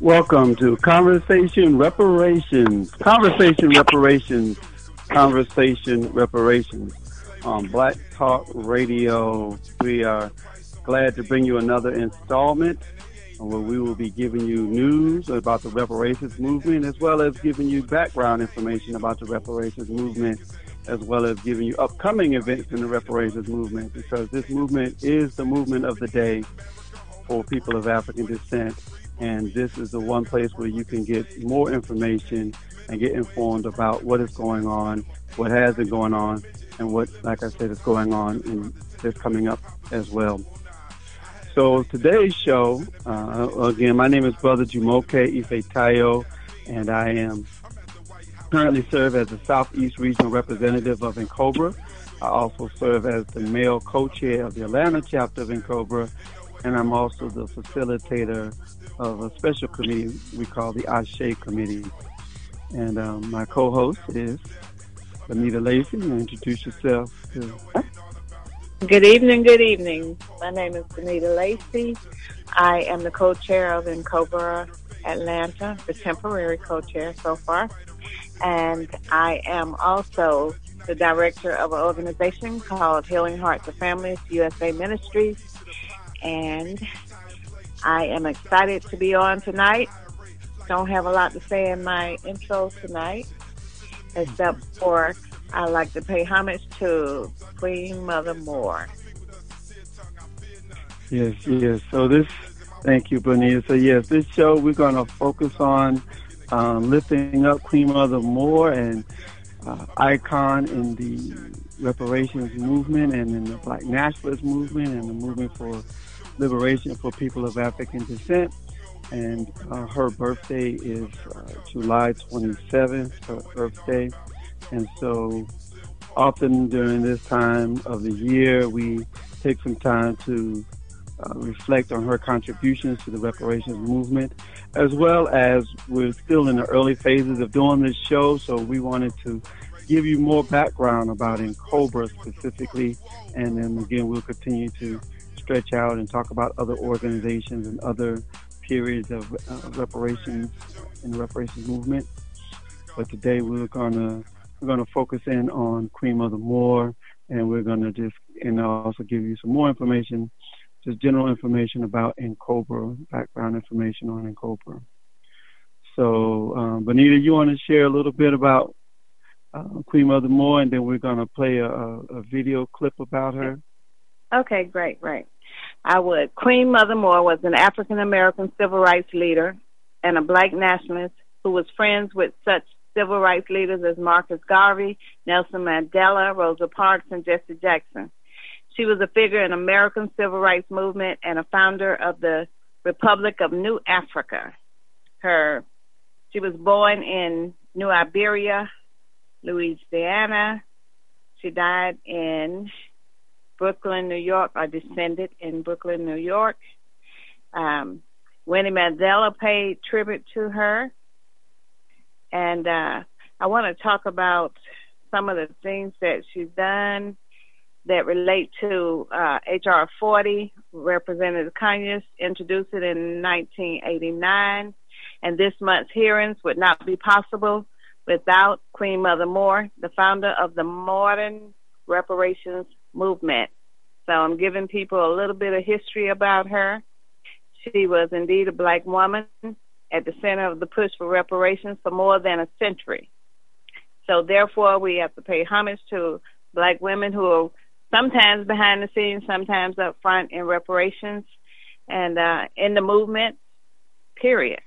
Welcome to Conversation Reparations. Conversation Reparations. Conversation Reparations. On Black Talk Radio, we are glad to bring you another installment where we will be giving you news about the reparations movement as well as giving you background information about the reparations movement as well as giving you upcoming events in the reparations movement because this movement is the movement of the day for people of African descent. And this is the one place where you can get more information and get informed about what is going on, what has been going on, and what, like I said, is going on and is coming up as well. So today's show, uh, again, my name is Brother Jumoke Ife Tayo, and I am currently serve as the Southeast Regional Representative of N'COBRA. I also serve as the male co-chair of the Atlanta chapter of N'COBRA, and I'm also the facilitator of a special committee we call the Ashe Committee. And um, my co-host is Anita Lacey. Introduce yourself. To... Good evening, good evening. My name is Benita Lacey. I am the co-chair of N'COBRA Atlanta, the temporary co-chair so far. And I am also the director of an organization called Healing Hearts of Families USA Ministries. And I am excited to be on tonight. Don't have a lot to say in my intro tonight, except for I like to pay homage to Queen Mother Moore. Yes, yes. So this, thank you, Bonita. So yes, this show we're going to focus on um, lifting up Queen Mother Moore and uh, icon in the reparations movement and in the Black nationalist movement and the movement for liberation for people of African descent. And uh, her birthday is uh, July 27th, her birthday. And so often during this time of the year, we take some time to uh, reflect on her contributions to the reparations movement, as well as we're still in the early phases of doing this show. So we wanted to give you more background about N'COBRA specifically. And then again, we'll continue to stretch out and talk about other organizations and other periods of uh, reparations and the reparations movement. But today we're gonna we're gonna focus in on Queen Mother Moore, and we're gonna just and I'll also give you some more information, just general information about N'COBRA, background information on N'COBRA. So, um, Bonita, you want to share a little bit about uh, Queen Mother Moore, and then we're gonna play a, a video clip about her. Okay, great, great. I would. Queen Mother Moore was an African American civil rights leader and a black nationalist who was friends with such civil rights leaders as Marcus Garvey, Nelson Mandela, Rosa Parks, and Jesse Jackson. She was a figure in the American civil rights movement and a founder of the Republic of New Africa. Her she was born in New Iberia, Louisiana. She died in Brooklyn, New York, or descended in Brooklyn, New York. Um, Winnie Mandela paid tribute to her. And uh, I want to talk about some of the things that she's done that relate to uh, HR 40. Representative Conyers introduced it in 1989, and this month's hearings would not be possible without Queen Mother Moore, the founder of the modern reparations movement. So I'm giving people a little bit of history about her. She was indeed a black woman at the center of the push for reparations for more than a century. So therefore, we have to pay homage to black women who are sometimes behind the scenes, sometimes up front in reparations and uh, in the movement, period.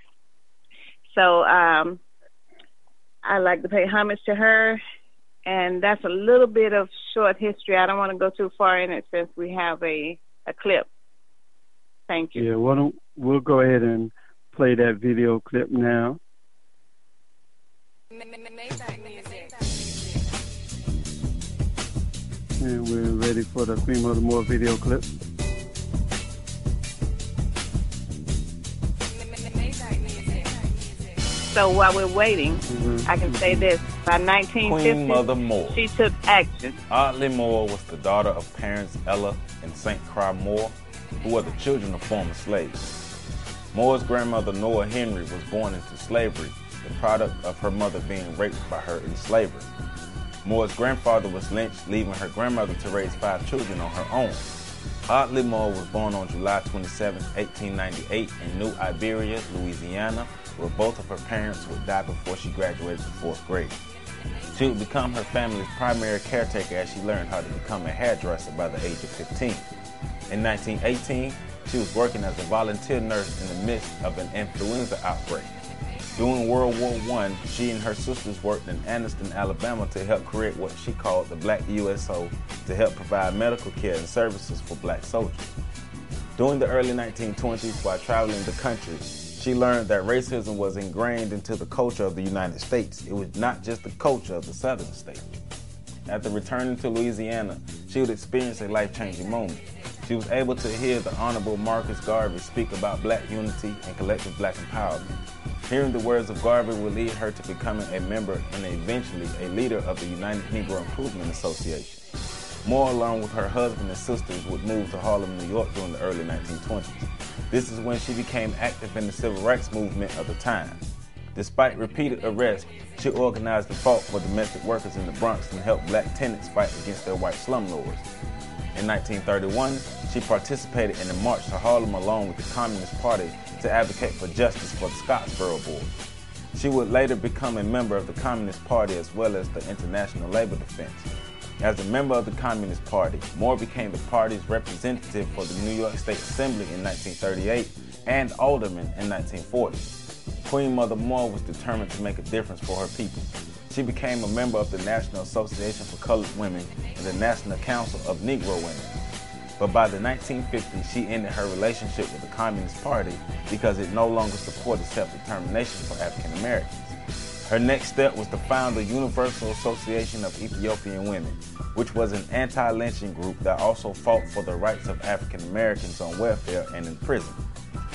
So um, I like to pay homage to her, and that's a little bit of short history. I don't want to go too far in it since we have a, a clip. Thank you. Yeah, why don't we'll go ahead and play that video clip now. And we're ready for the Queen Mother Moore video clip. So while we're waiting, mm-hmm. I can say this. By 1950, Queen Mother Moore. she took action. Audley Moore was the daughter of parents Ella and St. Cyr Moore, who were the children of former slaves. Moore's grandmother, Noah Henry, was born into slavery, the product of her mother being raped by her in slavery. Moore's grandfather was lynched, leaving her grandmother to raise five children on her own. Audley Moore was born on July 27, 1898, in New Iberia, Louisiana, where both of her parents would die before she graduated the fourth grade. She would become her family's primary caretaker as she learned how to become a hairdresser by the age of 15. In 1918, she was working as a volunteer nurse in the midst of an influenza outbreak. During World War I, she and her sisters worked in Anniston, Alabama to help create what she called the Black USO to help provide medical care and services for black soldiers. During the early 1920s, while traveling the country, she learned that racism was ingrained into the culture of the United States. It was not just the culture of the southern states. After returning to Louisiana, she would experience a life changing moment. She was able to hear the Honorable Marcus Garvey speak about black unity and collective black empowerment. Hearing the words of Garvey would lead her to becoming a member and eventually a leader of the United Negro Improvement Association. Moore, along with her husband and sisters, would move to Harlem, New York during the early 1920s. This is when she became active in the civil rights movement of the time. Despite repeated arrests, she organized the Fault for domestic workers in the Bronx and helped black tenants fight against their white slumlords. In 1931, she participated in the March to Harlem along with the Communist Party to advocate for justice for the Scottsboro Boys. She would later become a member of the Communist Party as well as the International Labor Defense. As a member of the Communist Party, Moore became the party's representative for the New York State Assembly in 1938 and alderman in 1940. Queen Mother Moore was determined to make a difference for her people. She became a member of the National Association for Colored Women and the National Council of Negro Women. But by the 1950s, she ended her relationship with the Communist Party because it no longer supported self-determination for African Americans. Her next step was to found the Universal Association of Ethiopian Women, which was an anti-lynching group that also fought for the rights of African Americans on welfare and in prison.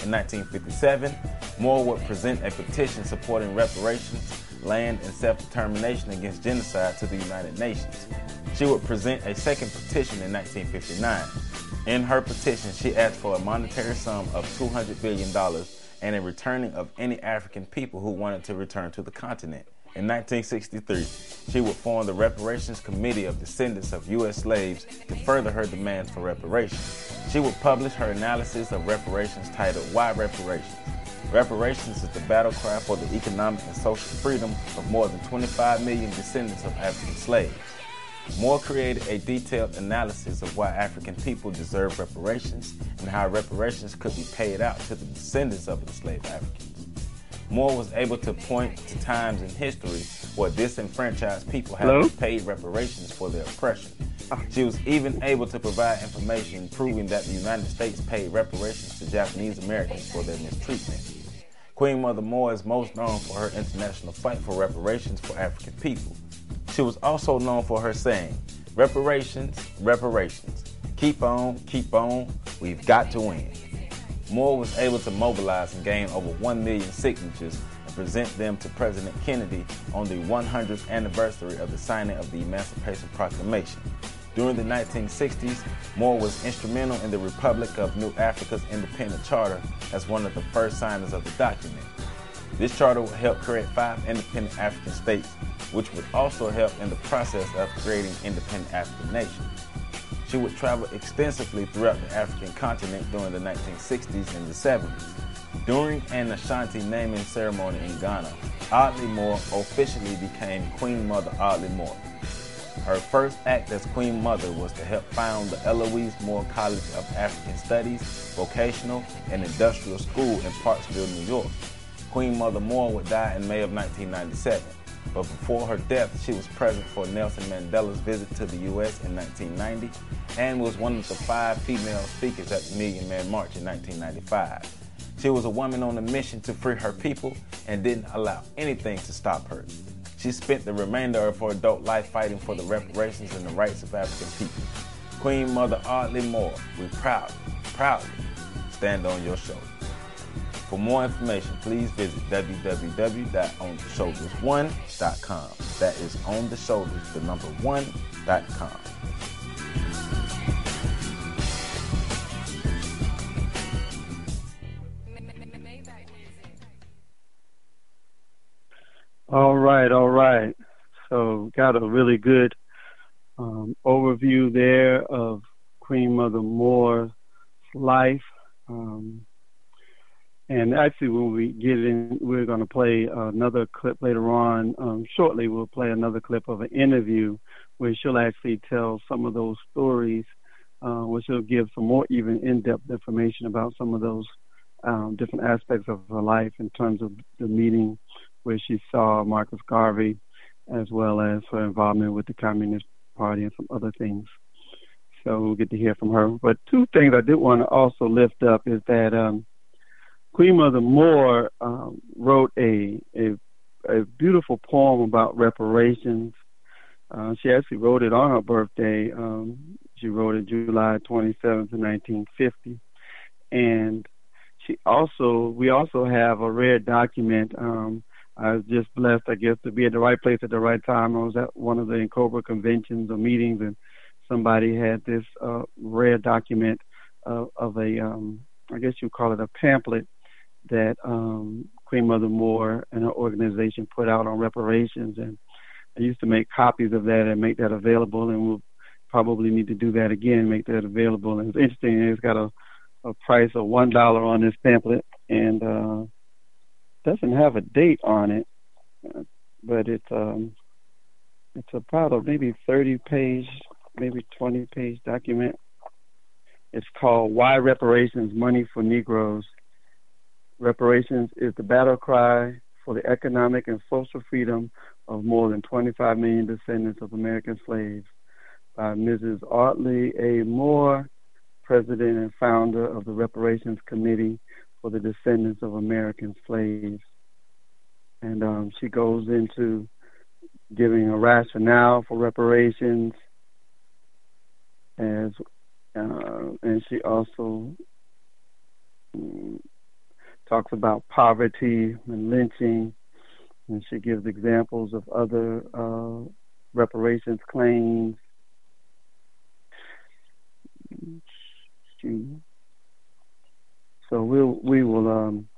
In 1957, Moore would present a petition supporting reparations, land, and self-determination against genocide to the United Nations. She would present a second petition in 1959. In her petition, she asked for a monetary sum of $200 billion and a returning of any African people who wanted to return to the continent. In 1963, she would form the Reparations Committee of Descendants of U.S. slaves to further her demands for reparations. She would publish her analysis of reparations titled Why Reparations? Reparations is the battle cry for the economic and social freedom of more than 25 million descendants of African slaves. Moore created a detailed analysis of why African people deserve reparations and how reparations could be paid out to the descendants of enslaved Africans. Moore was able to point to times in history where disenfranchised people have Hello? paid reparations for their oppression. Ah. She was even able to provide information proving that the United States paid reparations to Japanese Americans for their mistreatment. Queen Mother Moore is most known for her international fight for reparations for African people. She was also known for her saying, reparations, reparations. Keep on, keep on, we've got to win. Moore was able to mobilize and gain over 1 million signatures and present them to President Kennedy on the 100th anniversary of the signing of the Emancipation Proclamation. During the 1960s, Moore was instrumental in the Republic of New Africa's independent charter as one of the first signers of the document. This charter would help create five independent African states, which would also help in the process of creating independent African nations. She would travel extensively throughout the African continent during the 1960s and the 70s. During an Ashanti naming ceremony in Ghana, Audley Moore officially became Queen Mother Audley Moore. Her first act as Queen Mother was to help found the Eloise Moore College of African Studies, Vocational, and Industrial School in Parksville, New York. Queen Mother Moore would die in May of 1997, but before her death, she was present for Nelson Mandela's visit to the U.S. in 1990 and was one of the five female speakers at the Million Man March in 1995. She was a woman on a mission to free her people and didn't allow anything to stop her. She spent the remainder of her adult life fighting for the reparations and the rights of African people. Queen Mother Audley Moore, we proudly, proudly stand on your shoulders. For more information, please visit www.ontheshoulders1.com. That is on the shoulders, the number one.com. All right, all right. So got a really good um, overview there of Queen Mother Moore's life. Um, and actually, when we get in, we're going to play another clip later on. Um, shortly, we'll play another clip of an interview where she'll actually tell some of those stories, uh, where she'll give some more even in-depth information about some of those um, different aspects of her life in terms of the meeting where she saw Marcus Garvey, as well as her involvement with the Communist Party and some other things. So we'll get to hear from her. But two things I did want to also lift up is that um, Queen Mother Moore um, wrote a, a, a beautiful poem about reparations. Uh, she actually wrote it on her birthday. Um, she wrote it July 27th, 1950, and she also we also have a rare document. Um, I was just blessed, I guess, to be at the right place at the right time. I was at one of the NCOBRA conventions or meetings, and somebody had this uh, rare document of, of a, um, I guess you call it a pamphlet that um, Queen Mother Moore and her organization put out on reparations. And I used to make copies of that and make that available, and we'll probably need to do that again, make that available. And it's interesting, it's got a, a price of $1 on this pamphlet, and uh, doesn't have a date on it, but it's um it's about a maybe 30 page, maybe 20 page document. It's called Why Reparations Money for Negroes. Reparations is the battle cry for the economic and social freedom of more than 25 million descendants of American slaves by Mrs. Audley A. Moore, President and founder of the Reparations Committee for the descendants of American slaves. And um, she goes into giving a rationale for reparations, as uh, and she also um, talks about poverty and lynching, and she gives examples of other uh, reparations claims. So we'll we will um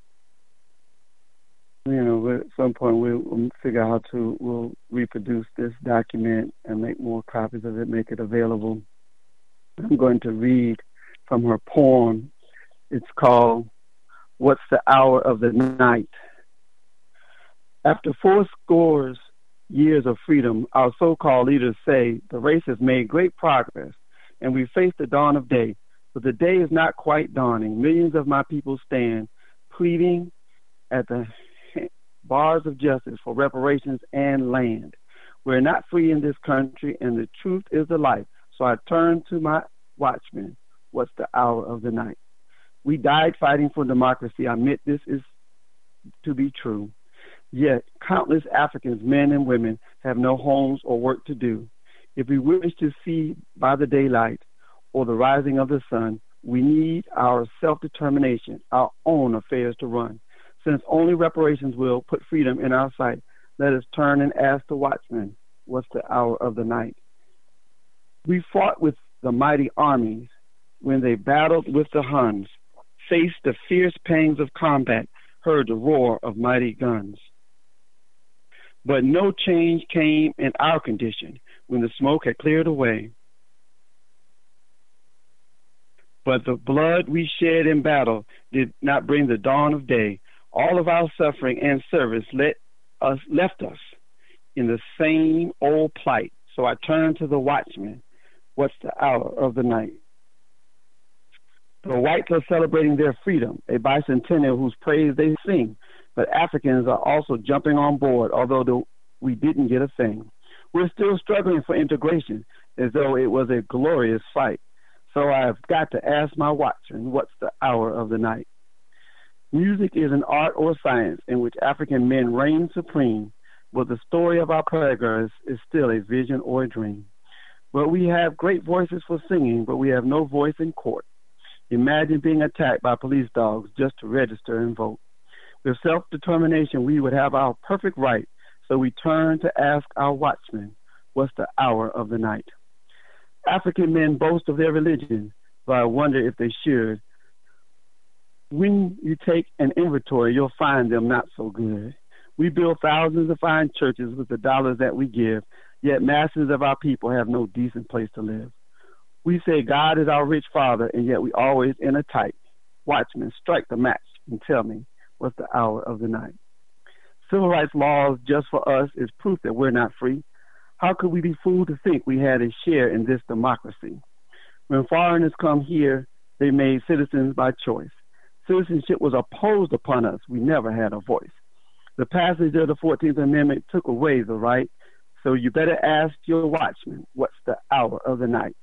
you know at some point we'll figure out how to we'll reproduce this document and make more copies of it, make it available. I'm going to read from her poem. It's called "What's the Hour of the Night." After four scores years of freedom, our so-called leaders say the race has made great progress, and we face the dawn of day. But the day is not quite dawning. Millions of my people stand pleading at the bars of justice for reparations and land. We're not free in this country, and the truth is the light. So I turn to my watchmen. What's the hour of the night? We died fighting for democracy. I admit this is to be true. Yet, countless Africans, men and women, have no homes or work to do. If we wish to see by the daylight or the rising of the sun, we need our self determination, our own affairs to run. Since only reparations will put freedom in our sight, let us turn and ask the watchman, What's the hour of the night? We fought with the mighty armies when they battled with the Huns, faced the fierce pangs of combat, heard the roar of mighty guns. But no change came in our condition when the smoke had cleared away. But the blood we shed in battle did not bring the dawn of day. All of our suffering and service let us left us in the same old plight. So I turned to the watchman. What's the hour of the night? The whites are celebrating their freedom, a bicentennial whose praise they sing. But Africans are also jumping on board, although the, we didn't get a thing. We're still struggling for integration, as though it was a glorious fight. So I've got to ask my watchman, what's the hour of the night? Music is an art or science in which African men reign supreme, but the story of our progress is still a vision or a dream. But we have great voices for singing, but we have no voice in court. Imagine being attacked by police dogs just to register and vote. With self determination, we would have our perfect right, so we turn to ask our watchman, What's the hour of the night? African men boast of their religion, but I wonder if they should. When you take an inventory, you'll find them not so good. We build thousands of fine churches with the dollars that we give, yet masses of our people have no decent place to live. We say God is our rich father, and yet we always in a tight. Watchmen, strike the match and tell me what's the hour of the night. Civil rights laws just for us is proof that we're not free. How could we be fooled to think we had a share in this democracy? When foreigners come here, they made citizens by choice. Citizenship was opposed upon us. We never had a voice. The passage of the 14th Amendment took away the right. So you better ask your watchman, what's the hour of the night?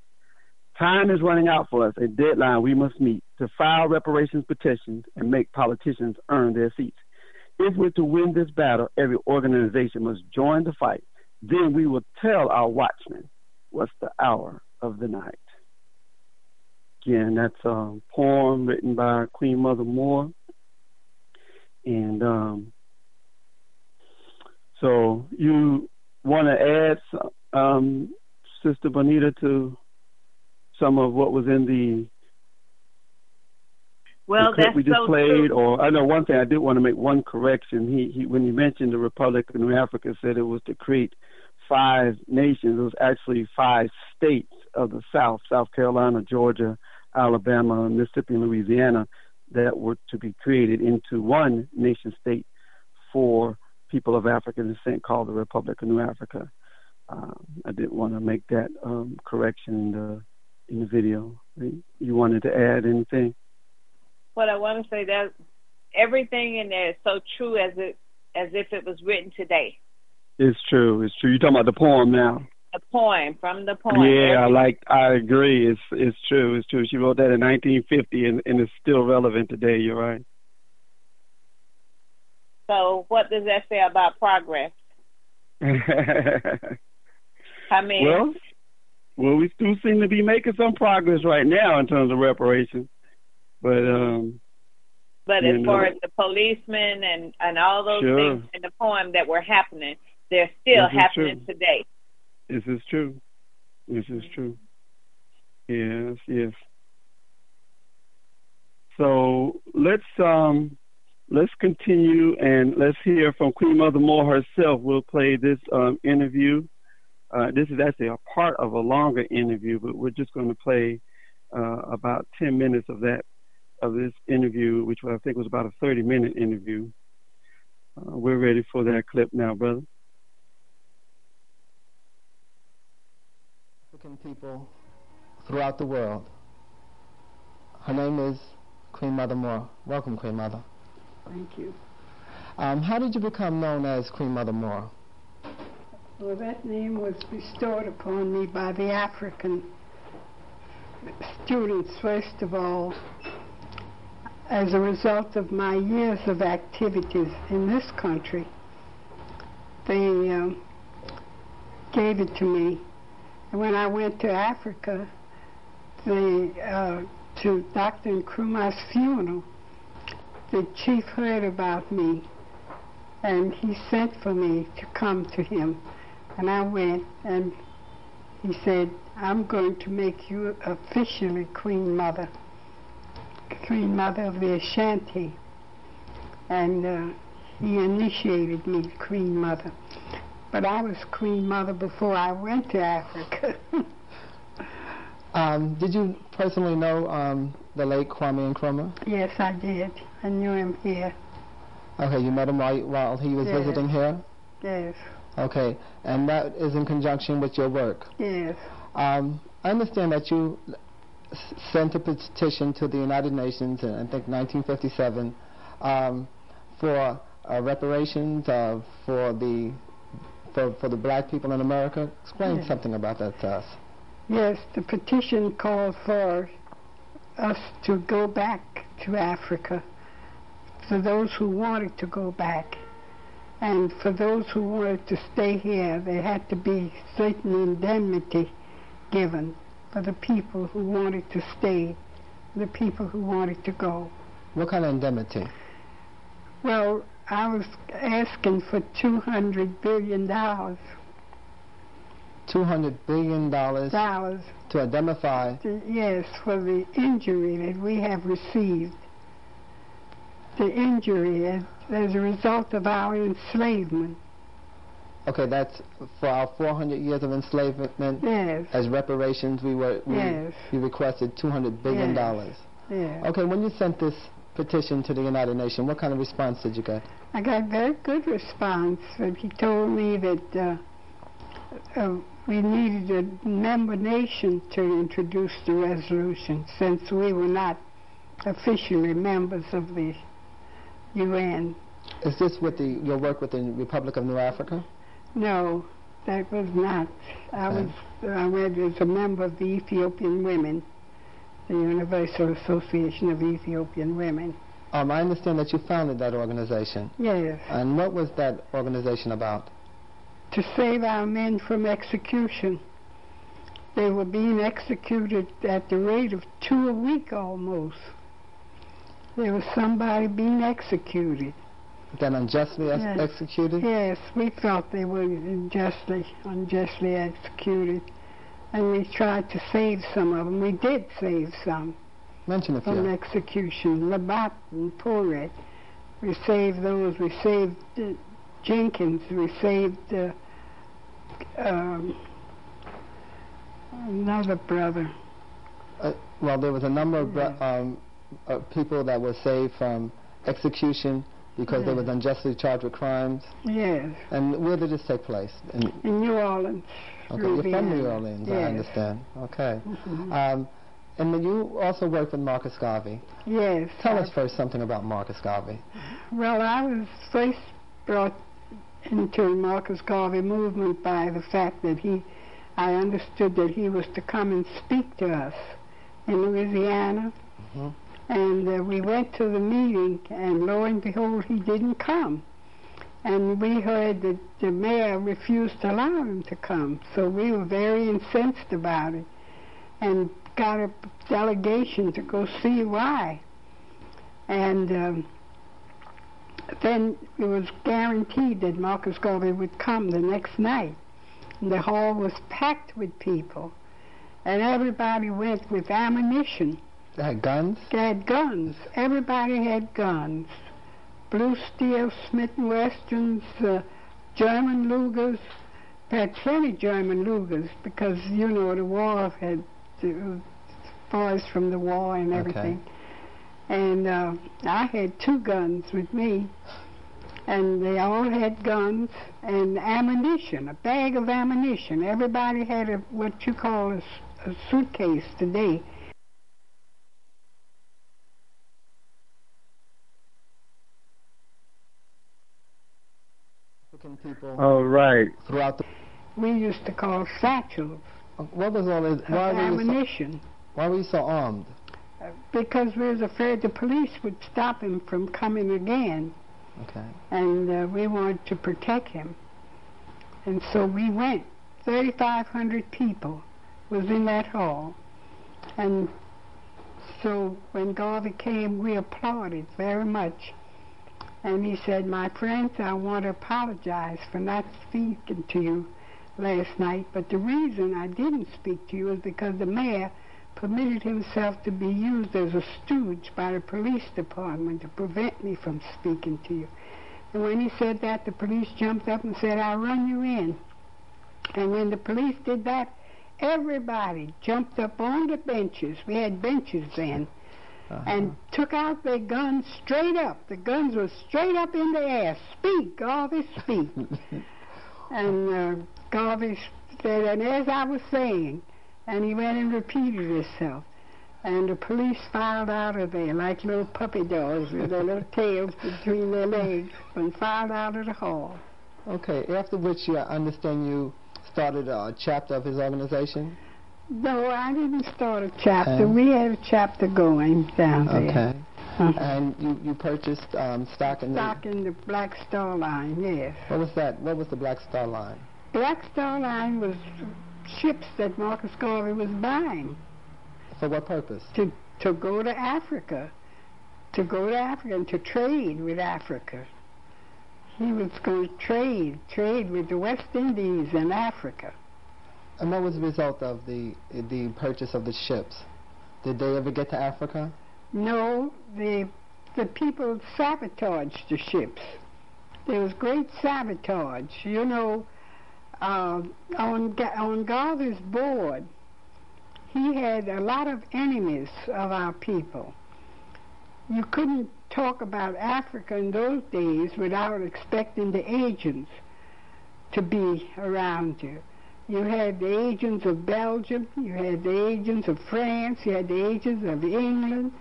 Time is running out for us, a deadline we must meet to file reparations petitions and make politicians earn their seats. If we're to win this battle, every organization must join the fight. Then we will tell our watchmen what's the hour of the night. Again, that's a poem written by Queen Mother Moore. And um, so you want to add, um, Sister Bonita, to some of what was in the well, the clip that's we just so played, true. or I know one thing I did want to make one correction. He, he when he mentioned the Republic of New Africa, said it was to create five nations. It was actually five states of the South: South Carolina, Georgia, Alabama, Mississippi, and Louisiana, that were to be created into one nation state for people of African descent called the Republic of New Africa. Um, I did want to make that um, correction in the in the video. You wanted to add anything? What I want to say that everything in there is so true as it as if it was written today. It's true. It's true. You're talking about the poem now. The poem from the poem. Yeah, I like. I agree. It's it's true. It's true. She wrote that in 1950, and, and it's still relevant today. You're right. So what does that say about progress? I mean, well, well, we do seem to be making some progress right now in terms of reparations, but um, but as far as the policemen and and all those Sure. things in the poem that were happening, they're still This is happening today. this is true. This is true. Yes, yes. So let's um let's continue and let's hear from Queen Mother Moore herself. We'll play this um, interview. Uh, this is actually a part of a longer interview, but we're just going to play uh, about 10 minutes of that of this interview, which I think was about a 30 minute interview. Uh, we're ready for that clip now, brother. African people throughout the world. Her name is Queen Mother Moore. Welcome, Queen Mother. Thank you. Um, how did you become known as Queen Mother Moore? Well, that name was bestowed upon me by the African students, first of all, as a result of my years of activities in this country. They um, gave it to me. And when I went to Africa, uh, to Dr. Nkrumah's funeral, the chief heard about me and he sent for me to come to him. And I went and he said, I'm going to make you officially Queen Mother, Queen Mother of the Ashanti. And uh, he initiated me Queen Mother. But I was Queen Mother before I went to Africa. um, did you personally know um, the late Kwame Nkrumah? Yes, I did. I knew him here. Okay, you met him while, while he was yes. visiting here? Yes. Okay, and that is in conjunction with your work? Yes. Um, I understand that you sent a petition to the United Nations in, I think, 1957 um, for uh, reparations uh, for the for, for the black people in America. Explain yes. something about that to us. Yes, the petition called for us to go back to Africa for those who wanted to go back. And for those who wanted to stay here, there had to be certain indemnity given for the people who wanted to stay, the people who wanted to go. What kind of indemnity? Well, I was asking for $200 billion. $200 billion to indemnify? To, yes, for the injury that we have received the injury as, as a result of our enslavement. Okay, that's for our 400 years of enslavement. Yes. As reparations, we were we, yes. we requested 200 billion dollars. Yes. Okay, when you sent this petition to the United Nations, what kind of response did you get? I got a very good response. He told me that uh, uh, we needed a member nation to introduce the resolution since we were not officially members of the UN. Is this with the your work with the Republic of New Africa? No, that was not. I was I read as a member of the Ethiopian Women, the Universal Association of Ethiopian Women. Um, I understand that you founded that organization. Yes. And what was that organization about? To save our men from execution. They were being executed at the rate of two a week almost there was somebody being executed. Then unjustly yes. executed? Yes, we felt they were unjustly, unjustly executed. And we tried to save some of them. We did save some. Mention a few. From execution. Labat and Poret. We saved those. We saved uh, Jenkins. We saved uh, um, another brother. Uh, well, there was a number of um, uh, people that were saved from execution because yes. they were unjustly charged with crimes? Yes. And where did this take place? In, in New Orleans. Okay, Louisiana. you're from New Orleans, yes. I understand. Okay. Mm-hmm. Um, and then you also worked with Marcus Garvey. Yes. Tell I us first something about Marcus Garvey. Well, I was first brought into the Marcus Garvey movement by the fact that he, I understood that he was to come and speak to us in Louisiana. Mm-hmm. And uh, we went to the meeting, and lo and behold, he didn't come. And we heard that the mayor refused to allow him to come. So we were very incensed about it and got a delegation to go see why. And um, then it was guaranteed that Marcus Garvey would come the next night. And the hall was packed with people. And everybody went with ammunition. They had guns? They had guns. Everybody had guns. Blue steel, Smith & Wessons, uh, German Lugers. They had plenty German Lugers because, you know, the war had uh, boys from the war and everything. Okay. And uh, I had two guns with me. and they all had guns and ammunition, a bag of ammunition. Everybody had a, what you call a, a suitcase today. People. All right. Throughout the. We used to call satchels. What was all this? Why were ammunition. So, why were you so armed? Uh, because we was afraid the police would stop him from coming again. Okay. And uh, we wanted to protect him. And so we went. 3,500 people was in that hall. And so when Garvey came, we applauded very much. And he said, My friends, I want to apologize for not speaking to you last night, but the reason I didn't speak to you is because the mayor permitted himself to be used as a stooge by the police department to prevent me from speaking to you. And when he said that, the police jumped up and said, I'll run you in. And when the police did that, everybody jumped up on the benches. We had benches then uh-huh. and took out their guns straight up. The guns were straight up in the air. Speak, Garvey, speak. and uh, Garvey said, and as I was saying, and he went and repeated himself. And the police filed out of there like little puppy dogs with their little tails between their legs and filed out of the hall. Okay, after which I understand you started a chapter of his organization? No, I didn't start a chapter. we had a chapter going down there. Okay. Uh-huh. And you, you purchased um, stock in stock the... Stock in the Black Star Line, yes. What was that? What was the Black Star Line? Black Star Line was ships that Marcus Garvey was buying. For what purpose? To, to go to Africa. To go to Africa and to trade with Africa. He was going to trade, trade with the West Indies and Africa. And what was the result of the the purchase of the ships? Did they ever get to Africa? No, the the people sabotaged the ships. There was great sabotage. You know, uh, on on Garvey's board, he had a lot of enemies of our people. You couldn't talk about Africa in those days without expecting the agents to be around you. You had the agents of Belgium, you had the agents of France, you had the agents of England,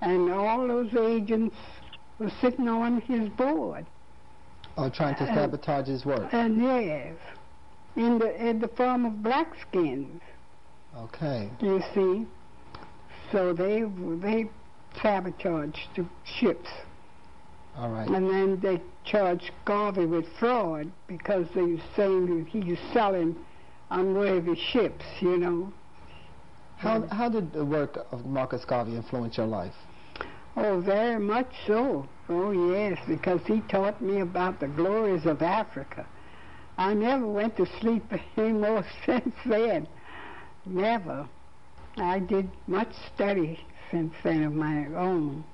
and all those agents were sitting on his board. Oh, trying to uh, sabotage his work. And yes, in the in the form of blackskins. Okay. You see, so they they sabotaged the ships. All right. And then they charged Garvey with fraud because they were saying he was selling unworthy ships, you know. How, how did the work of Marcus Garvey influence your life? Oh, very much so. Oh, yes, because he taught me about the glories of Africa. I never went to sleep anymore since then. Never. I did much study since then of my own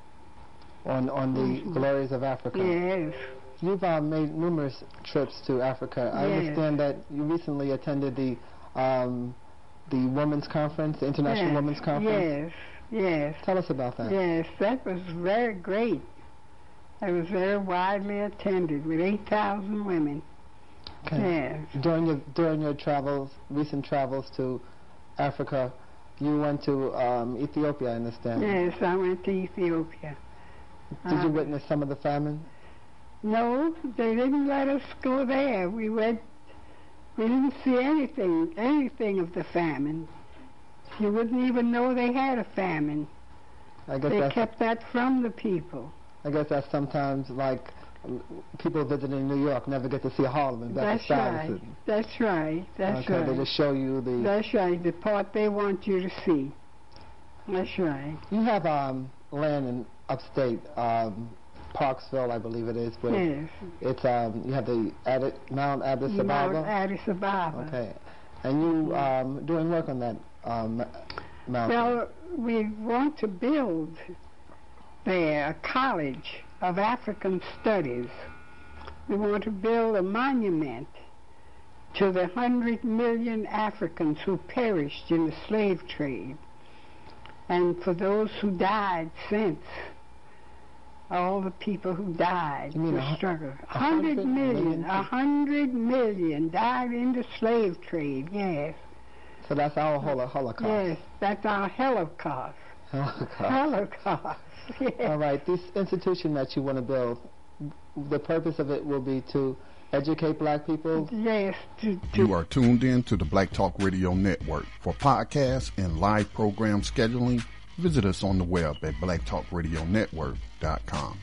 on on the mm-hmm. glories of Africa. Yes. You've uh, made numerous trips to Africa. I understand that you recently attended the um, the Women's Conference, the International yes. Women's Conference. Yes, yes. Tell us about that. Yes, that was very great. It was very widely attended with 8,000 women. Okay. Yes. During your during your travels, recent travels to Africa, you went to um, Ethiopia, I understand. Yes, I went to Ethiopia. Did you witness some of the famine? No, they didn't let us go there. We went. We didn't see anything, anything of the famine. You wouldn't even know they had a famine. I guess they kept that from the people. I guess that's sometimes like people visiting New York never get to see Harlem and That's right. That's right. That's okay, right. They just show you the. That's right. The part they want you to see. That's right. You have um, land in upstate, um, Parksville, I believe it is. But yes. It's um, you have the Adi- Mount Addis Ababa. Mount Addis Ababa. Okay, and you um, doing work on that um, mountain. Well, we want to build there a college of African studies. We want to build a monument to the hundred million Africans who perished in the slave trade and for those who died since all the people who died in the struggle. a A hundred hundred million million, a people? hundred million died in the slave trade. Yes, So that's our holo- Holocaust. yes, that's our Holocaust. Holocaust. Holocaust. Yes. All right. This institution that you want to build, the purpose of it will be to educate black people. Yes, to, to You are tuned in to the Black Talk Radio Network. For podcasts and live program scheduling, visit us on the web at blacktalkradionetwork.com.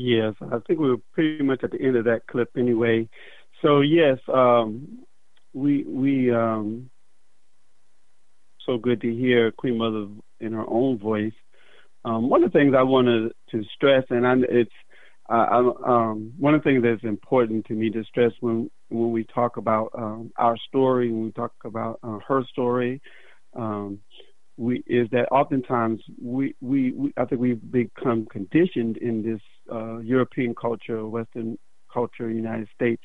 Yes, I think we were pretty much at the end of that clip anyway. So yes, um, we we um, so good to hear Queen Mother in her own voice. Um, one of the things I wanted to stress, and I, it's uh, I, um, one of the things that's important to me to stress when when we talk about um, our story, when we talk about uh, her story, um, we is that oftentimes we, we, we I think we've become conditioned in this uh, European culture, Western culture, United States,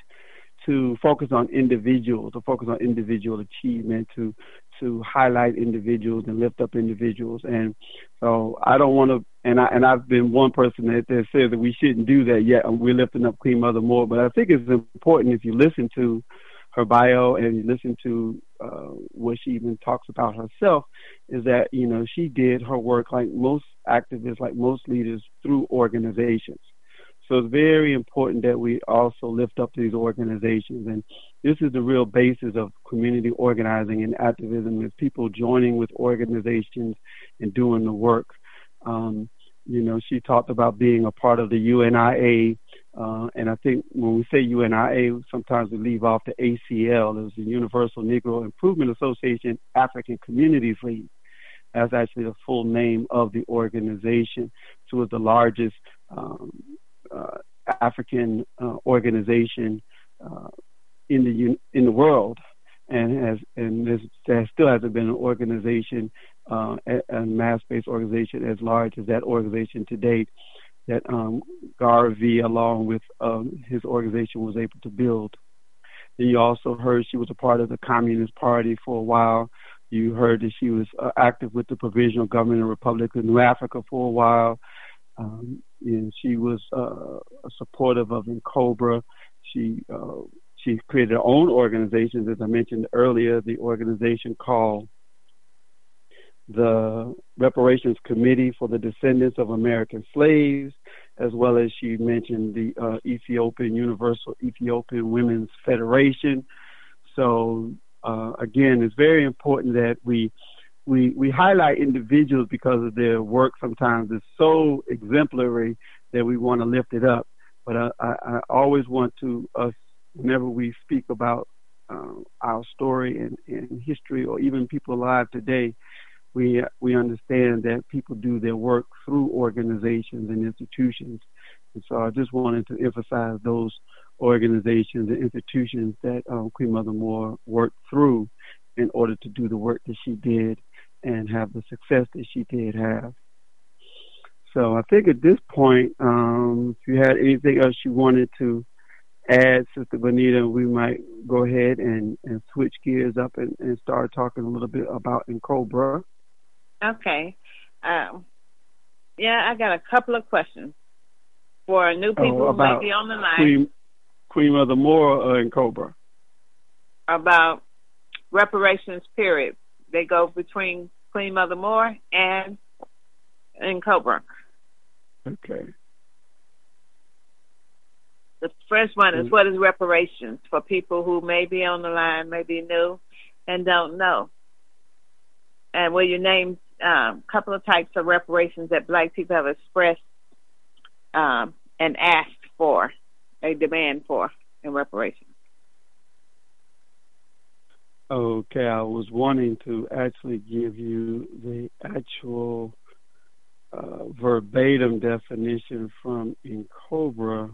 to focus on individuals, to focus on individual achievement, to to highlight individuals and lift up individuals. And so I don't want to, and I and I've been one person that, that says that we shouldn't do that yet. And We're lifting up Queen Mother Moore, but I think it's important if you listen to her bio and you listen to uh, what she even talks about herself, is that you know she did her work like most activists, like most leaders, through organizations. So it's very important that we also lift up these organizations. And this is the real basis of community organizing and activism is people joining with organizations and doing the work. Um, you know, she talked about being a part of the UNIA. Uh, and I think when we say UNIA, sometimes we leave off the ACL. It was the Universal Negro Improvement Association African Communities League. That's actually the full name of the organization. So it's the largest um, uh, African uh, organization uh, in the in the world, and has and there still hasn't been an organization, uh, a, a mass-based organization as large as that organization to date that um, Garvey, along with um, his organization, was able to build. You also heard she was a part of the Communist Party for a while. You heard that she was uh, active with the Provisional Government of the Republic of New Africa for a while. Um, and she was uh, supportive of Cobra. She uh, she created her own organizations, as I mentioned earlier, the organization called the Reparations Committee for the Descendants of American Slaves, as well as she mentioned the uh, Ethiopian Universal Ethiopian Women's Federation. So uh, again, it's very important that we we we highlight individuals because of their work. Sometimes is so exemplary that we want to lift it up. But I, I, I always want to us whenever we speak about uh, our story and, and history, or even people alive today, we we understand that people do their work through organizations and institutions. And so I just wanted to emphasize those organizations and institutions that um, Queen Mother Moore worked through in order to do the work that she did and have the success that she did have. So I think at this point, um, if you had anything else you wanted to add, Sister Bonita, we might go ahead and, and switch gears up and, and start talking a little bit about Cobra. Okay. Um, yeah, I got a couple of questions for new people Oh, who might be on the line Queen, Queen Mother Moore uh, Cobra. about reparations. Period. They go between Queen Mother Moore and and Cobra. Okay. One is Mm. what is reparations for people who may be on the line, may be new, and don't know. And will you name a um, couple of types of reparations that Black people have expressed um, and asked for, a demand for in reparations? Okay, I was wanting to actually give you the actual uh, verbatim definition from in Cobra,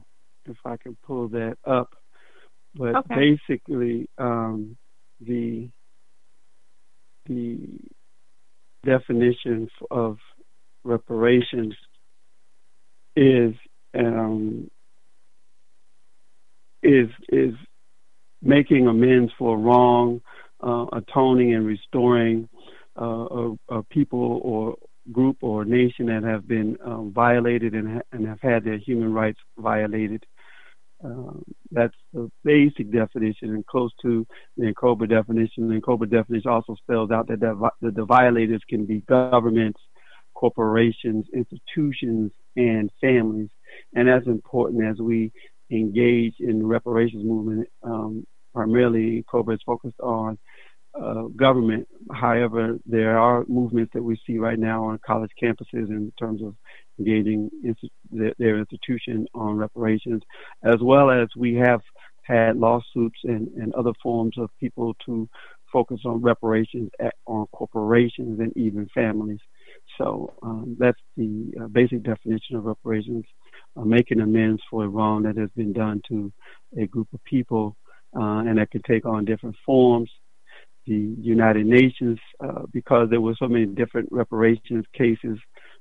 if I can pull that up. But Okay. basically, um, the the definition of reparations is um, is is making amends for wrong, uh, atoning and restoring uh, a, a, people or group or nation that have been um, violated and, ha- and have had their human rights violated. Um, that's the basic definition and close to the NCOBRA definition. The NCOBRA definition also spells out that the, the violators can be governments, corporations, institutions, and families. And that's important as we engage in reparations movement. Um, primarily, COBRA is focused on uh, government. However, there are movements that we see right now on college campuses in terms of engaging their, their institution on reparations, as well as we have had lawsuits and, and other forms of people to focus on reparations at, on corporations and even families. So um, that's the uh, basic definition of reparations, uh, making amends for a wrong that has been done to a group of people, uh, and that can take on different forms. The United Nations, uh, because there were so many different reparations cases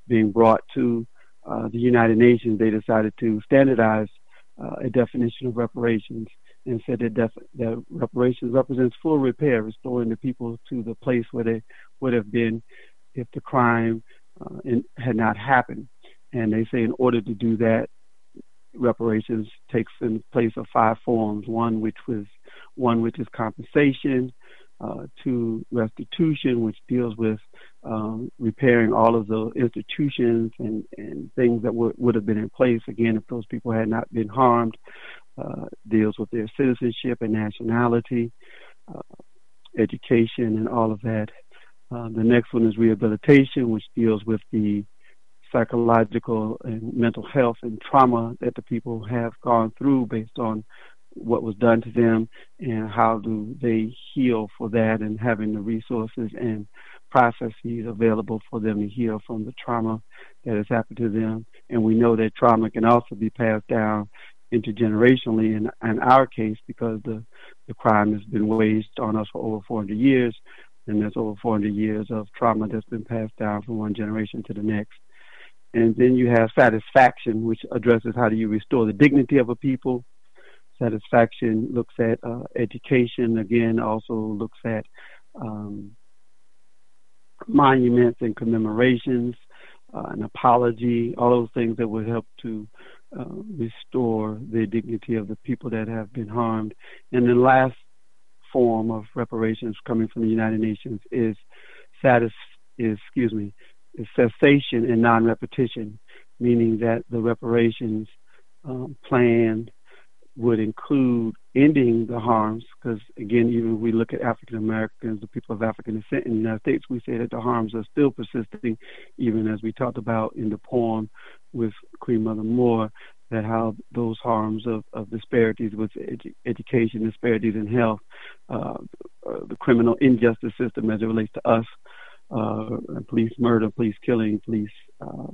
being brought to uh, the United Nations, they decided to standardize uh, a definition of reparations and said that, def- that reparations represents full repair, restoring the people to the place where they would have been if the crime uh, in, had not happened. And they say in order to do that, reparations takes in place of five forms. One which was one which is compensation, uh, restitution, which deals with um, repairing all of the institutions and, and things that w- would have been in place again if those people had not been harmed. Uh, deals with their citizenship and nationality, uh, education, and all of that. Uh, the next one is rehabilitation, which deals with the psychological and mental health and trauma that the people have gone through based on what was done to them and how do they heal for that and having the resources and processes available for them to heal from the trauma that has happened to them. And we know that trauma can also be passed down intergenerationally in, in our case because the, the crime has been waged on us for over 400 years and there's over 400 years of trauma that's been passed down from one generation to the next. And then you have satisfaction, which addresses how do you restore the dignity of a people. Satisfaction looks at uh, education, again, also looks at um, monuments and commemorations, uh, an apology, all those things that would help to uh, restore the dignity of the people that have been harmed. And the last form of reparations coming from the United Nations is satis is excuse me is cessation and non-repetition, meaning that the reparations um, plan would include ending the harms, because again, even if we look at African Americans, the people of African descent in the United States, we say that the harms are still persisting, even as we talked about in the poem with Queen Mother Moore, that how those harms of, of disparities with edu- education, disparities in health, uh, uh, the criminal injustice system as it relates to us, uh, police murder, police killing, police uh,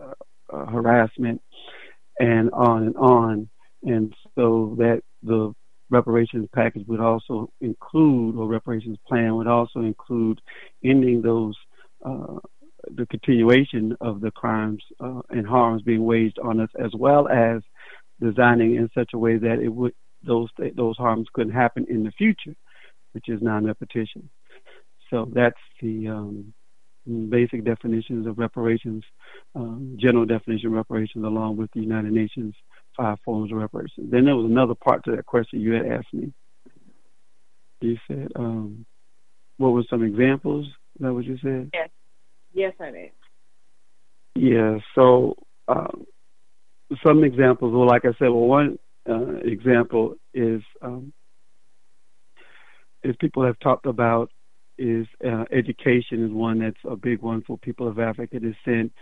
uh, uh, harassment, and on and on. And so that the reparations package would also include, or reparations plan would also include ending those, uh, the continuation of the crimes uh, and harms being waged on us, as well as designing in such a way that it would those those harms couldn't happen in the future, which is non-repetition. So that's the um, basic definitions of reparations, um, general definition of reparations, along with the United Nations five forms of reparations. Then there was another part to that question you had asked me. You said, um, what were some examples? Is that what you said? Yes. Yes, I did. Yeah. So um, some examples. Well, like I said, well, one uh, example is um, is people have talked about is uh, education is one that's a big one for people of African descent.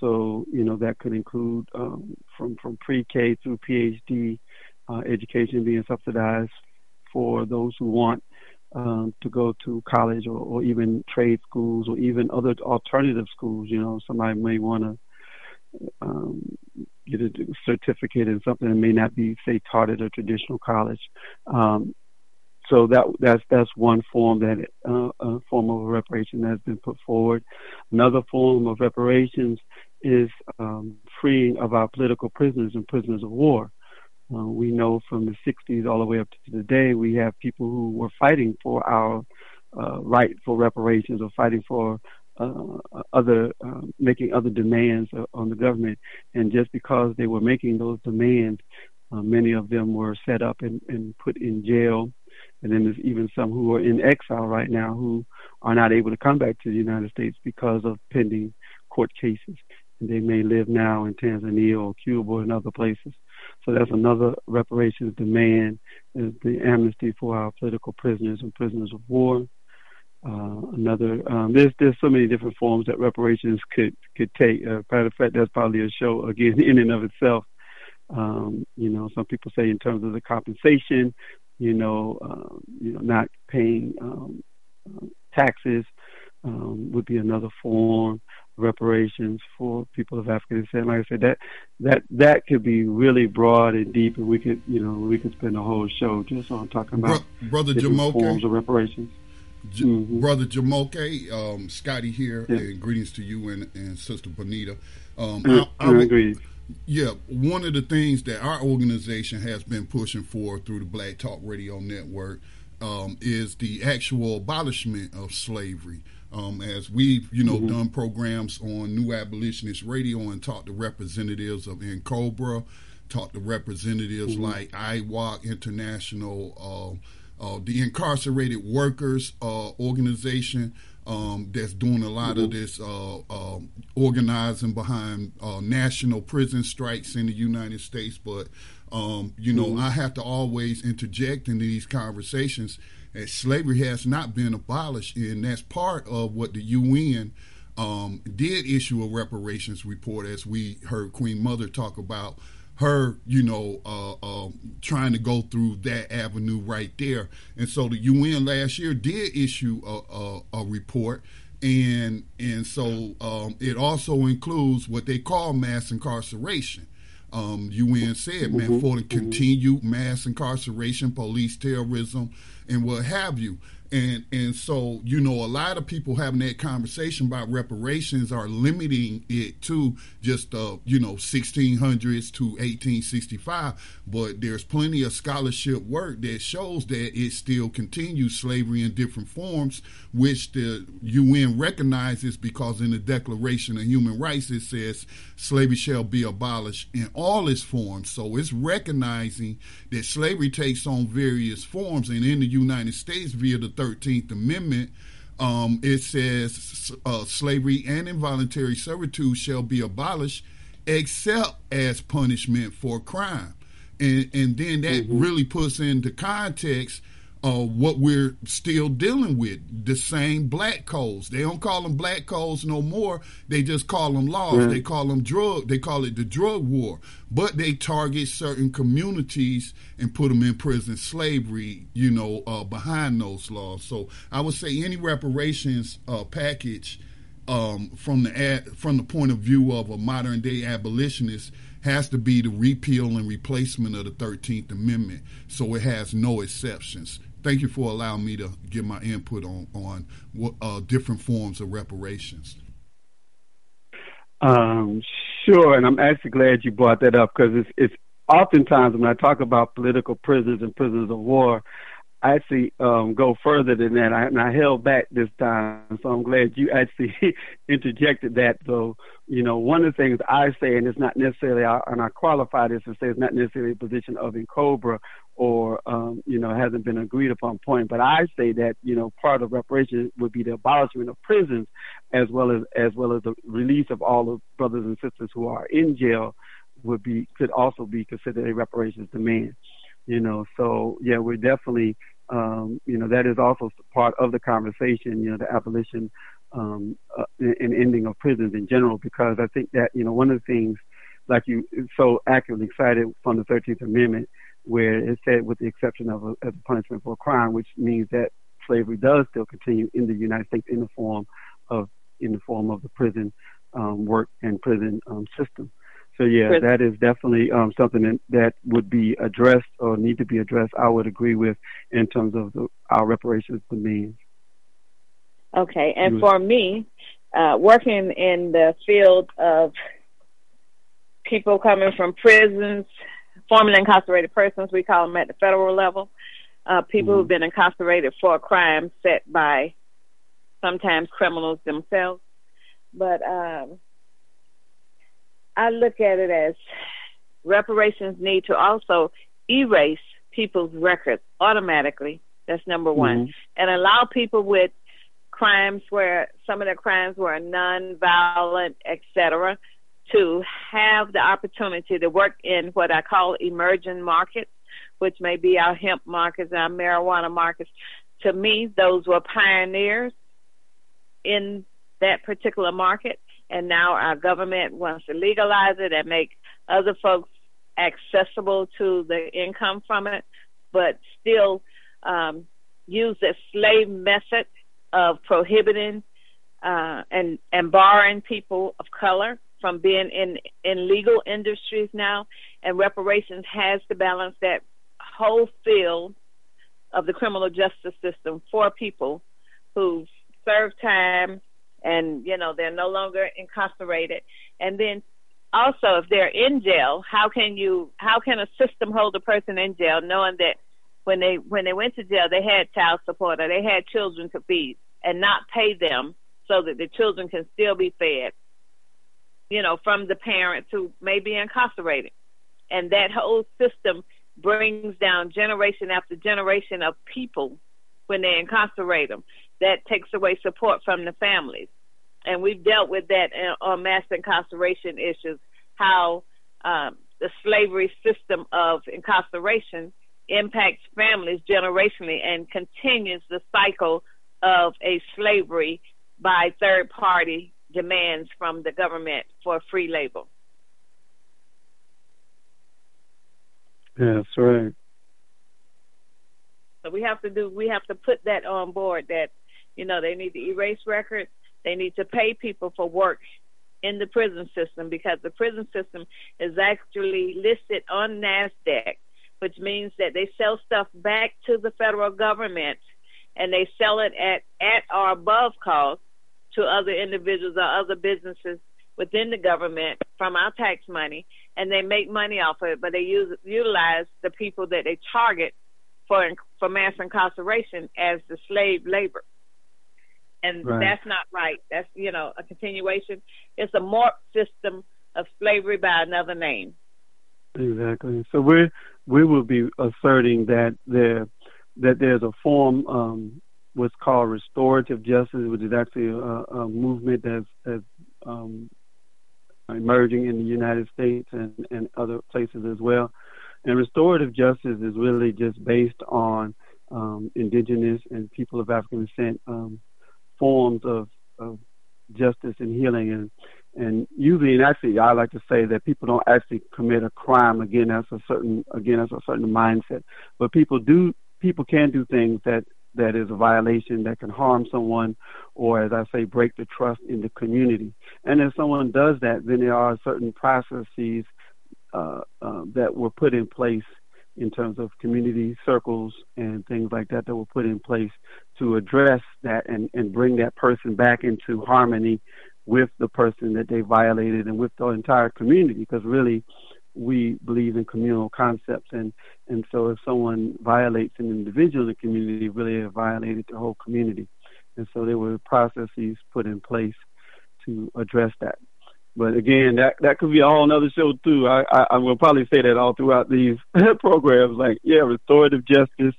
So you know that could include um, from from pre-K through PhD uh, education being subsidized for those who want um, to go to college or, or even trade schools or even other alternative schools. You know, somebody may want to um, get a certificate in something that may not be, say, taught at a traditional college. Um, so that that's that's one form that uh, form of reparation that has been put forward. Another form of reparations is um, freeing of our political prisoners and prisoners of war. Uh, we know from the 60s all the way up to today, we have people who were fighting for our uh, right for reparations or fighting for uh, other, uh, making other demands on the government. And just because they were making those demands, uh, many of them were set up and, and put in jail. And then there's even some who are in exile right now who are not able to come back to the United States because of pending court cases. And they may live now in Tanzania or Cuba or in other places. So that's another reparations demand is the amnesty for our political prisoners and prisoners of war. Uh, another um, there's there's so many different forms that reparations could could take. Uh, matter of fact, that's probably a show again in and of itself. Um, you know, some people say in terms of the compensation, you know, um, you know, not paying um, taxes um, would be another form reparations for people of African descent. Like I said, that that that could be really broad and deep, and we could you know we could spend a whole show just on talking about Bro- brother Jamoke forms of reparations. J- mm-hmm. Brother Jamoke, um, Scotty here, yeah. and greetings to you and, and Sister Bonita. Um, I, I, I agree. Yeah, one of the things that our organization has been pushing for through the Black Talk Radio Network um, is the actual abolishment of slavery. Um, as we've, you know, mm-hmm. done programs on New Abolitionist Radio and talked to representatives of NCOBRA, talked to representatives mm-hmm. like IWOC International, uh, uh, the Incarcerated Workers uh, Organization, um, that's doing a lot mm-hmm. of this uh, uh, organizing behind uh, national prison strikes in the United States. But um, you know, mm-hmm. I have to always interject into these conversations that slavery has not been abolished, and that's part of what the UN um, did issue a reparations report, as we heard Queen Mother talk about her, you know, uh, uh, trying to go through that avenue right there. And so the UN last year did issue a, a, a report, and and so um, it also includes what they call mass incarceration. Um, UN said, man, mm-hmm. for the mm-hmm. continued mass incarceration, police terrorism, and what have you. And and so you know a lot of people having that conversation about reparations are limiting it to just uh you know 1600s to 1865 but there's plenty of scholarship work that shows that it still continues slavery in different forms which the UN recognizes because in the Declaration of Human Rights it says slavery shall be abolished in all its forms. So it's recognizing that slavery takes on various forms. And in the United States via the 13th Amendment, um, it says uh, slavery and involuntary servitude shall be abolished except as punishment for crime. And, and then that mm-hmm. really puts into context uh, what we're still dealing with the same black codes. They don't call them black codes no more. They just call them laws. They call them drug. They call it the drug war. But they target certain communities and put them in prison slavery. You know, uh, behind those laws. So I would say any reparations uh, package um, from the ad, from the point of view of a modern day abolitionist has to be the repeal and replacement of the 13th Amendment. So it has no exceptions thank you for allowing me to give my input on on uh, different forms of reparations. Um, sure, and I'm actually glad you brought that up because it's, it's oftentimes when I talk about political prisoners and prisoners of war, I actually um, go further than that. I, and I held back this time, so I'm glad you actually interjected that. So, you know, one of the things I say, and it's not necessarily, and I qualify this and say it's not necessarily a position of NCOBRA or, um, you know, hasn't been agreed upon point, but I say that, you know, part of reparations would be the abolishment of prisons as well as, as well as the release of all the brothers and sisters who are in jail would be, could also be considered a reparations demand you know so yeah we're definitely um, you know that is also part of the conversation you know the abolition um, uh, and ending of prisons in general because I think that you know one of the things like you so accurately cited from the 13th Amendment where it said with the exception of a, of a punishment for a crime which means that slavery does still continue in the United States in the form of in the form of the prison um, work and prison um, system. So yeah, that is definitely um, something that, would be addressed or need to be addressed. I would agree with in terms of the, our reparations demands. Okay, and for me, uh, working in the field of people coming from prisons, formerly incarcerated persons, we call them at the federal level, uh, people Mhm. who've been incarcerated for a crime set by sometimes criminals themselves. But um, I look at it as reparations need to also erase people's records automatically. That's number one. Mhm. And allow people with crimes where some of their crimes were non-violent, etc., to have the opportunity to work in what I call emerging markets, which may be our hemp markets, our marijuana markets. To me, those were pioneers in that particular market, and now our government wants to legalize it and make other folks accessible to the income from it, but still um, use the slave method of prohibiting uh, and and barring people of color from being in in legal industries now, and reparations has to balance that whole field of the criminal justice system for people who serve time and you know they're no longer incarcerated. And then also if they're in jail how can you how can a system hold a person in jail knowing that when they when they went to jail they had child support or they had children to feed and not pay them so that the children can still be fed you know from the parents who may be incarcerated. And that whole system brings down generation after generation of people when they incarcerate them that takes away support from the families. And we've dealt with that on mass incarceration issues, how um, the slavery system of incarceration impacts families generationally and continues the cycle of a slavery by third party demands from the government for free labor. That's right. So we have to do we have to put that on board that you know they need to erase records, they need to pay people for work in the prison system because the prison system is actually listed on NASDAQ, which means that they sell stuff back to the federal government and they sell it at, at or above cost to other individuals or other businesses within the government from our tax money and they make money off of it, but they use utilize the people that they target for for mass incarceration as the slave labor. And Right. that's not right. That's you know a continuation. It's a morph system of slavery by another name. Exactly. So we we will be asserting that there that there's a form um, what's called restorative justice, which is actually a, a movement that's, that's um, emerging in the United States and, and other places as well. And restorative justice is really just based on um, indigenous and people of African descent um, forms of, of justice and healing. And and usually and actually I like to say that people don't actually commit a crime again that's a certain again that's a certain mindset. But people do people can do things that that is a violation that can harm someone or as I say break the trust in the community. And if someone does that then there are certain processes uh, uh, that were put in place in terms of community circles and things like that that were put in place to address that and, and bring that person back into harmony with the person that they violated and with the entire community because really we believe in communal concepts. And and so if someone violates an individual in the community really have violated the whole community. And so there were processes put in place to address that. But again that that could be a whole other show too. I i, I will probably say that all throughout these programs like yeah restorative justice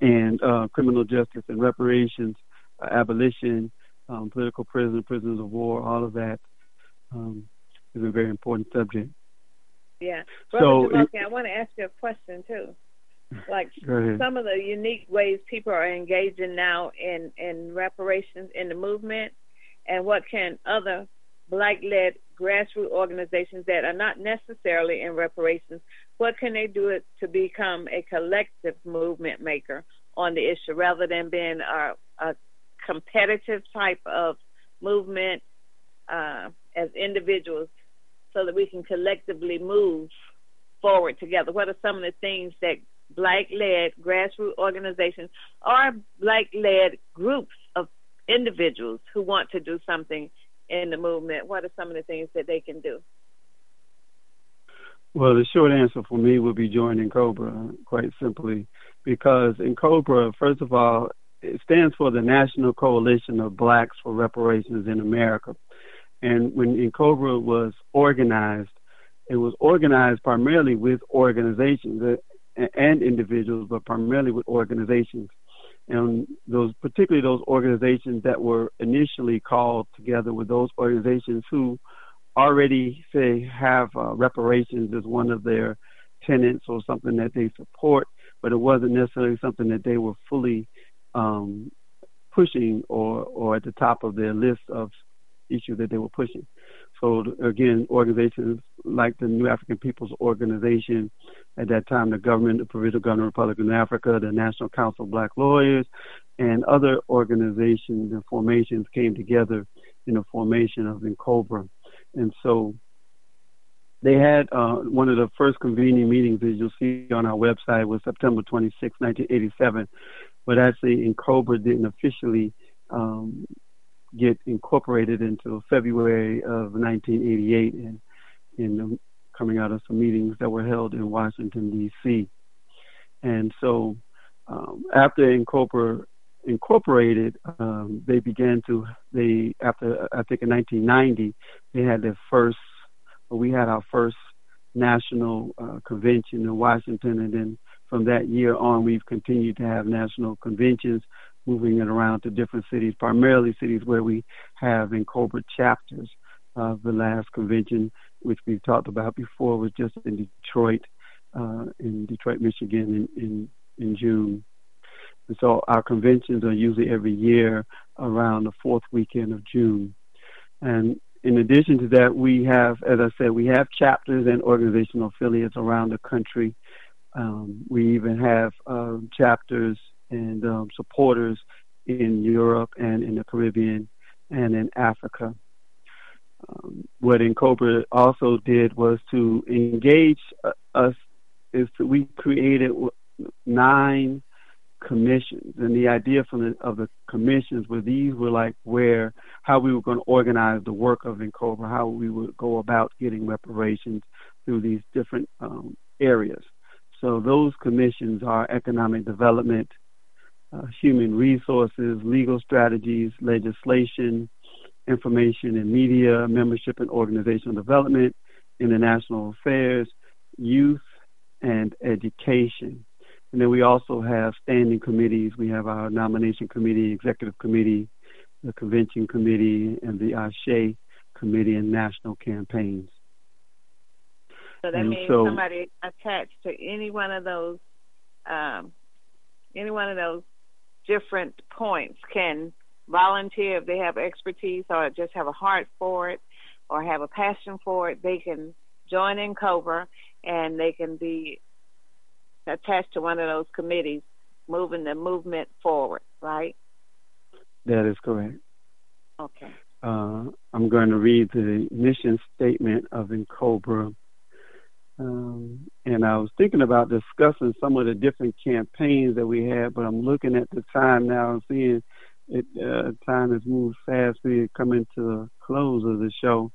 and uh criminal justice and reparations uh, abolition um, political prison, prisoners of war, all of that um, is a very important subject. Yeah. Brother So, Jamoke, I want to ask you a question too. Like some of the unique ways people are engaging now in, in reparations in the movement and what can other black led grassroots organizations that are not necessarily in reparations, what can they do to become a collective movement maker on the issue rather than being a, a competitive type of movement uh, as individuals so that we can collectively move forward together? What are some of the things that black led grassroots organizations or black led groups of individuals who want to do something in the movement? What are some of the things that they can do? Well, the short answer for me would be joining COBRA, quite simply, because NCOBRA, first of all, it stands for the National Coalition of Blacks for Reparations in America. And when NCOBRA was organized, it was organized primarily with organizations uh, and individuals, but primarily with organizations. And those, particularly those organizations that were initially called together with those organizations who already say have uh, reparations as one of their tenants or something that they support, but it wasn't necessarily something that they were fully um, pushing or or at the top of their list of issues that they were pushing. So again, organizations like the New African Peoples Organization, at that time the government, the Provisional Government of Republic of Africa, the National Council of Black Lawyers, and other organizations and formations came together in the formation of NCOBRA. And so they had uh, one of the first convening meetings, as you'll see on our website, was September 26, 1987. But actually, NCOBRA didn't officially um, get incorporated until February of 1988, and in um, coming out of some meetings that were held in Washington D.C. And so, um, after NCOBRA incorporated, um, they began to they after I think in 1990 they had their first. We had our first national uh, convention in Washington, and then from that year on, we've continued to have national conventions, moving it around to different cities, primarily cities where we have NCOBRA chapters. Uh, the last convention, which we've talked about before, was just in Detroit, uh, in Detroit, Michigan, in, in in June. And so our conventions are usually every year around the fourth weekend of June. And in addition to that, we have, as I said, we have chapters and organizational affiliates around the country. Um, we even have um, chapters and um, supporters in Europe and in the Caribbean and in Africa. Um, what NCOBRA also did was to engage uh, us. Is to, we created nine commissions, and the idea from the, of the commissions were these were like where how we were going to organize the work of NCOBRA, how we would go about getting reparations through these different um, areas. So those commissions are economic development, uh, human resources, legal strategies, legislation, information and media, membership and organizational development, international affairs, youth, and education. And then we also have standing committees. We have our nomination committee, executive committee, the convention committee, and the ASHE committee and national campaigns. So that and means so, somebody attached to any one of those, um, any one of those different points can volunteer if they have expertise or just have a heart for it or have a passion for it. They can join NCOBRA and they can be attached to one of those committees moving the movement forward, right? That is correct. Okay. Uh, I'm going to read the mission statement of NCOBRA. Um, and I was thinking about discussing some of the different campaigns that we had, but I'm looking at the time now and seeing it. Uh, time has moved fast. We're coming to the close of the show.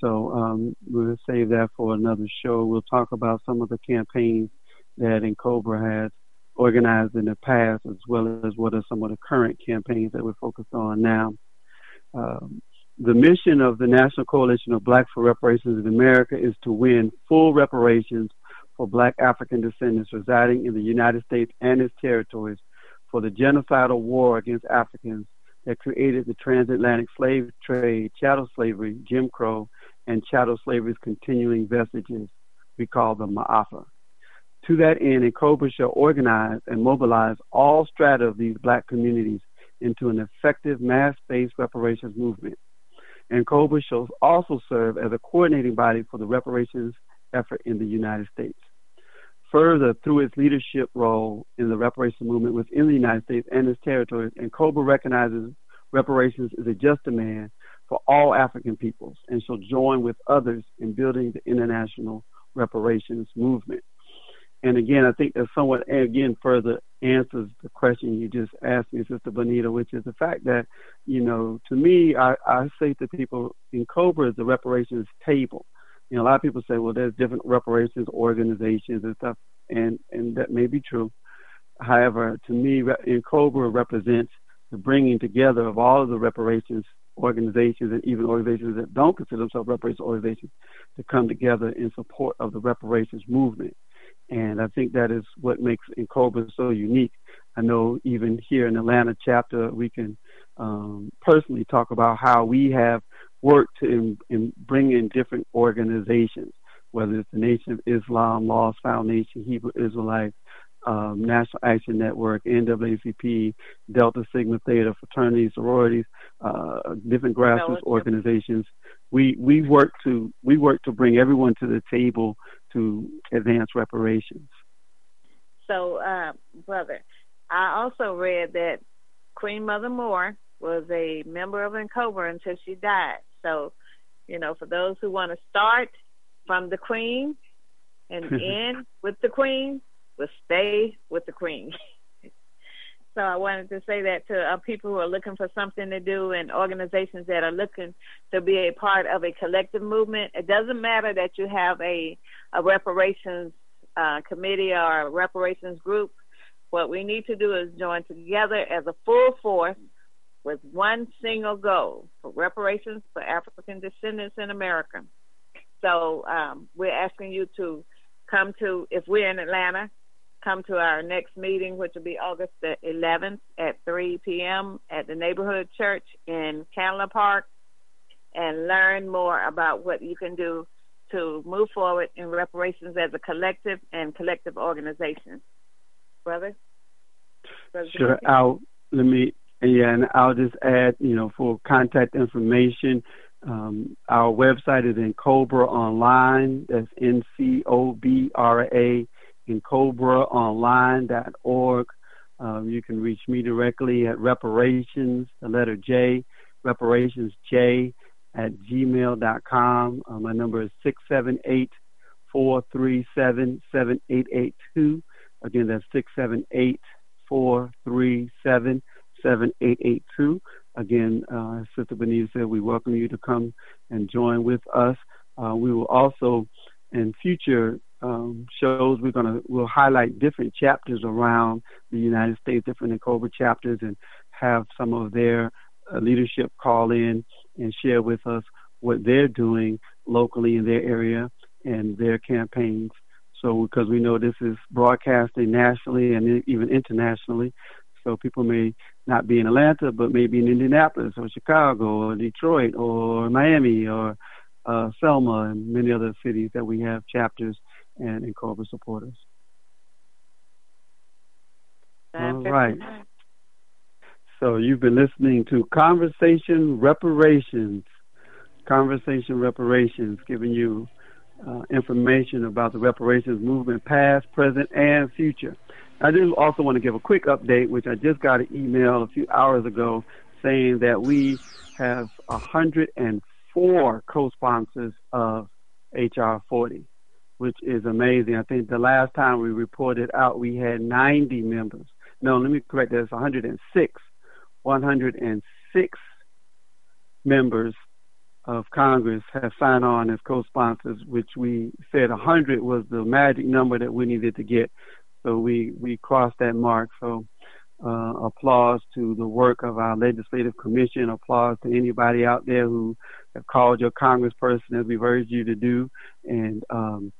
So um, we'll save that for another show. We'll talk about some of the campaigns that NCOBRA has organized in the past, as well as what are some of the current campaigns that we're focused on now. Um, the mission of the National Coalition of Blacks for Reparations in America is to win full reparations for black African descendants residing in the United States and its territories for the genocidal war against Africans that created the transatlantic slave trade, chattel slavery, Jim Crow, and chattel slavery's continuing vestiges we call them Ma'afa. To that end, NCOBRA shall organize and mobilize all strata of these black communities into an effective mass-based reparations movement. NCOBRA shall also serve as a coordinating body for the reparations effort in the United States. Further, through its leadership role in the reparations movement within the United States and its territories, NCOBRA recognizes reparations is a just demand for all African peoples and shall join with others in building the international reparations movement. And again, I think that somewhat again further answers the question you just asked me, Sister Bonita, which is the fact that, you know, to me, I, I say to people, NCOBRA is the reparations table. You know, a lot of people say, well, there's different reparations organizations and stuff, and and that may be true. However, to me, NCOBRA represents the bringing together of all of the reparations organizations and even organizations that don't consider themselves reparations organizations to come together in support of the reparations movement. And I think that is what makes NCOBRA so unique. I know even here in Atlanta chapter, we can um, personally talk about how we have worked to in, in bring in different organizations, whether it's the Nation of Islam, Lost Foundation, Hebrew Israelites, um, National Action Network, NAACP, Delta Sigma Theta, fraternities, sororities, uh, different grassroots organizations. We we work to we work to bring everyone to the table to advance reparations. So, uh, brother, I also read that Queen Mother Moore was a member of NCOBRA until she died. So, you know, for those who want to start from the Queen and end with the Queen, will stay with the Queen. so I wanted to say that to uh, people who are looking for something to do and organizations that are looking to be a part of a collective movement. It doesn't matter that you have a, a reparations uh, committee or a reparations group. What we need to do is join together as a full force with one single goal for reparations for African descendants in America. So um, we're asking you to come to, if we're in Atlanta, come to our next meeting, which will be August the 11th at 3 p.m. at the neighborhood church in Candler Park and learn more about what you can do to move forward in reparations as a collective and collective organization. Brother? Brother sure. I'll, let me, yeah, and I'll just add, you know, for contact information, um, our website is NCOBRA Online. That's N C O B R A ncobraonline.org. Um, you can reach me directly at reparations, the letter J, reparations J at gmail.com. Uh, my number is 678 437 7882. Again, that's 678 437 7882. Again, uh, Sister Bonita said, we welcome you to come and join with us. Uh, we will also, in future um, shows. We're gonna we'll highlight different chapters around the United States, different NCOBRA chapters, and have some of their uh, leadership call in and share with us what they're doing locally in their area and their campaigns. So, because we know this is broadcasting nationally and even internationally, so people may not be in Atlanta, but maybe in Indianapolis or Chicago or Detroit or Miami or uh, Selma and many other cities that we have chapters and NCOBRA supporters. All right. So you've been listening to Conversation Reparations. Conversation Reparations, giving you uh, information about the reparations movement, past, present, and future. I do also want to give a quick update, which I just got an email a few hours ago saying that we have 104 co-sponsors of HR 40 which is amazing. I think the last time we reported out, we had 90 members. No, let me correct that. It's 106. 106 members of Congress have signed on as co-sponsors, which we said 100 was the magic number that we needed to get. So we, we crossed that mark. So uh, applause to the work of our legislative commission. Applause to anybody out there who have called your congressperson as we've urged you to do. And um,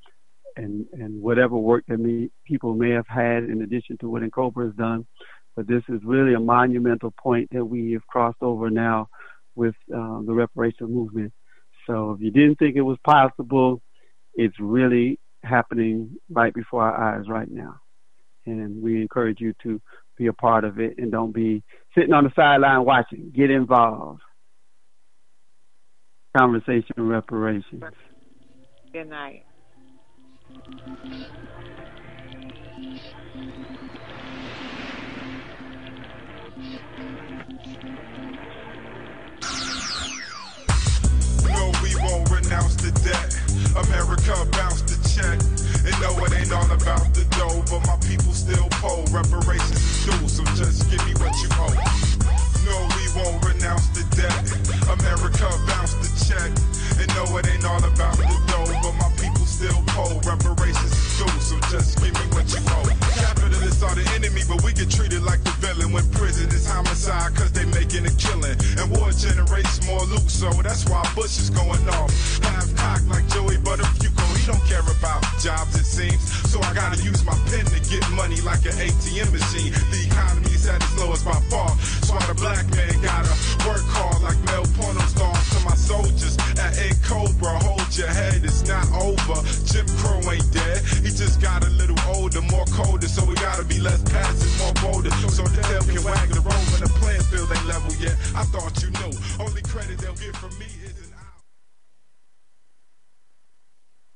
and and whatever work that me, people may have had in addition to what NCOBRA has done. But this is really a monumental point that we have crossed over now with uh, the reparation movement. So if you didn't think it was possible, it's really happening right before our eyes right now. And we encourage you to be a part of it and don't be sitting on the sideline watching. Get involved. Conversation reparations. Good night. No, we won't renounce the debt. America bounce the check. And no, it ain't all about the dough, but my people still. Reparations so just give me what you. No, we won't renounce the debt. America the check. And no, it ain't all about the dough, still cold. Reparations is due, so just give me what you owe. Capitalists are the enemy, but we get treated like the villain. When prison is homicide, cause they making a killing. And war generates more loot, so that's why Bush is going off. Half cocked like Joey, but if you go, he don't care about jobs, it seems. So I gotta use my pen to get money like an ATM machine. The economy's at its lowest by far. So the black man gotta work hard like male porno stars. So my soldiers now Cobra, hold your head, it's not over. Jim Crow ain't dead, he just got a little older, more colder, so we gotta be less passive, more bolder. So the tail can wag the road, but the playing field ain't level yet. I thought you knew, only credit they'll get from me.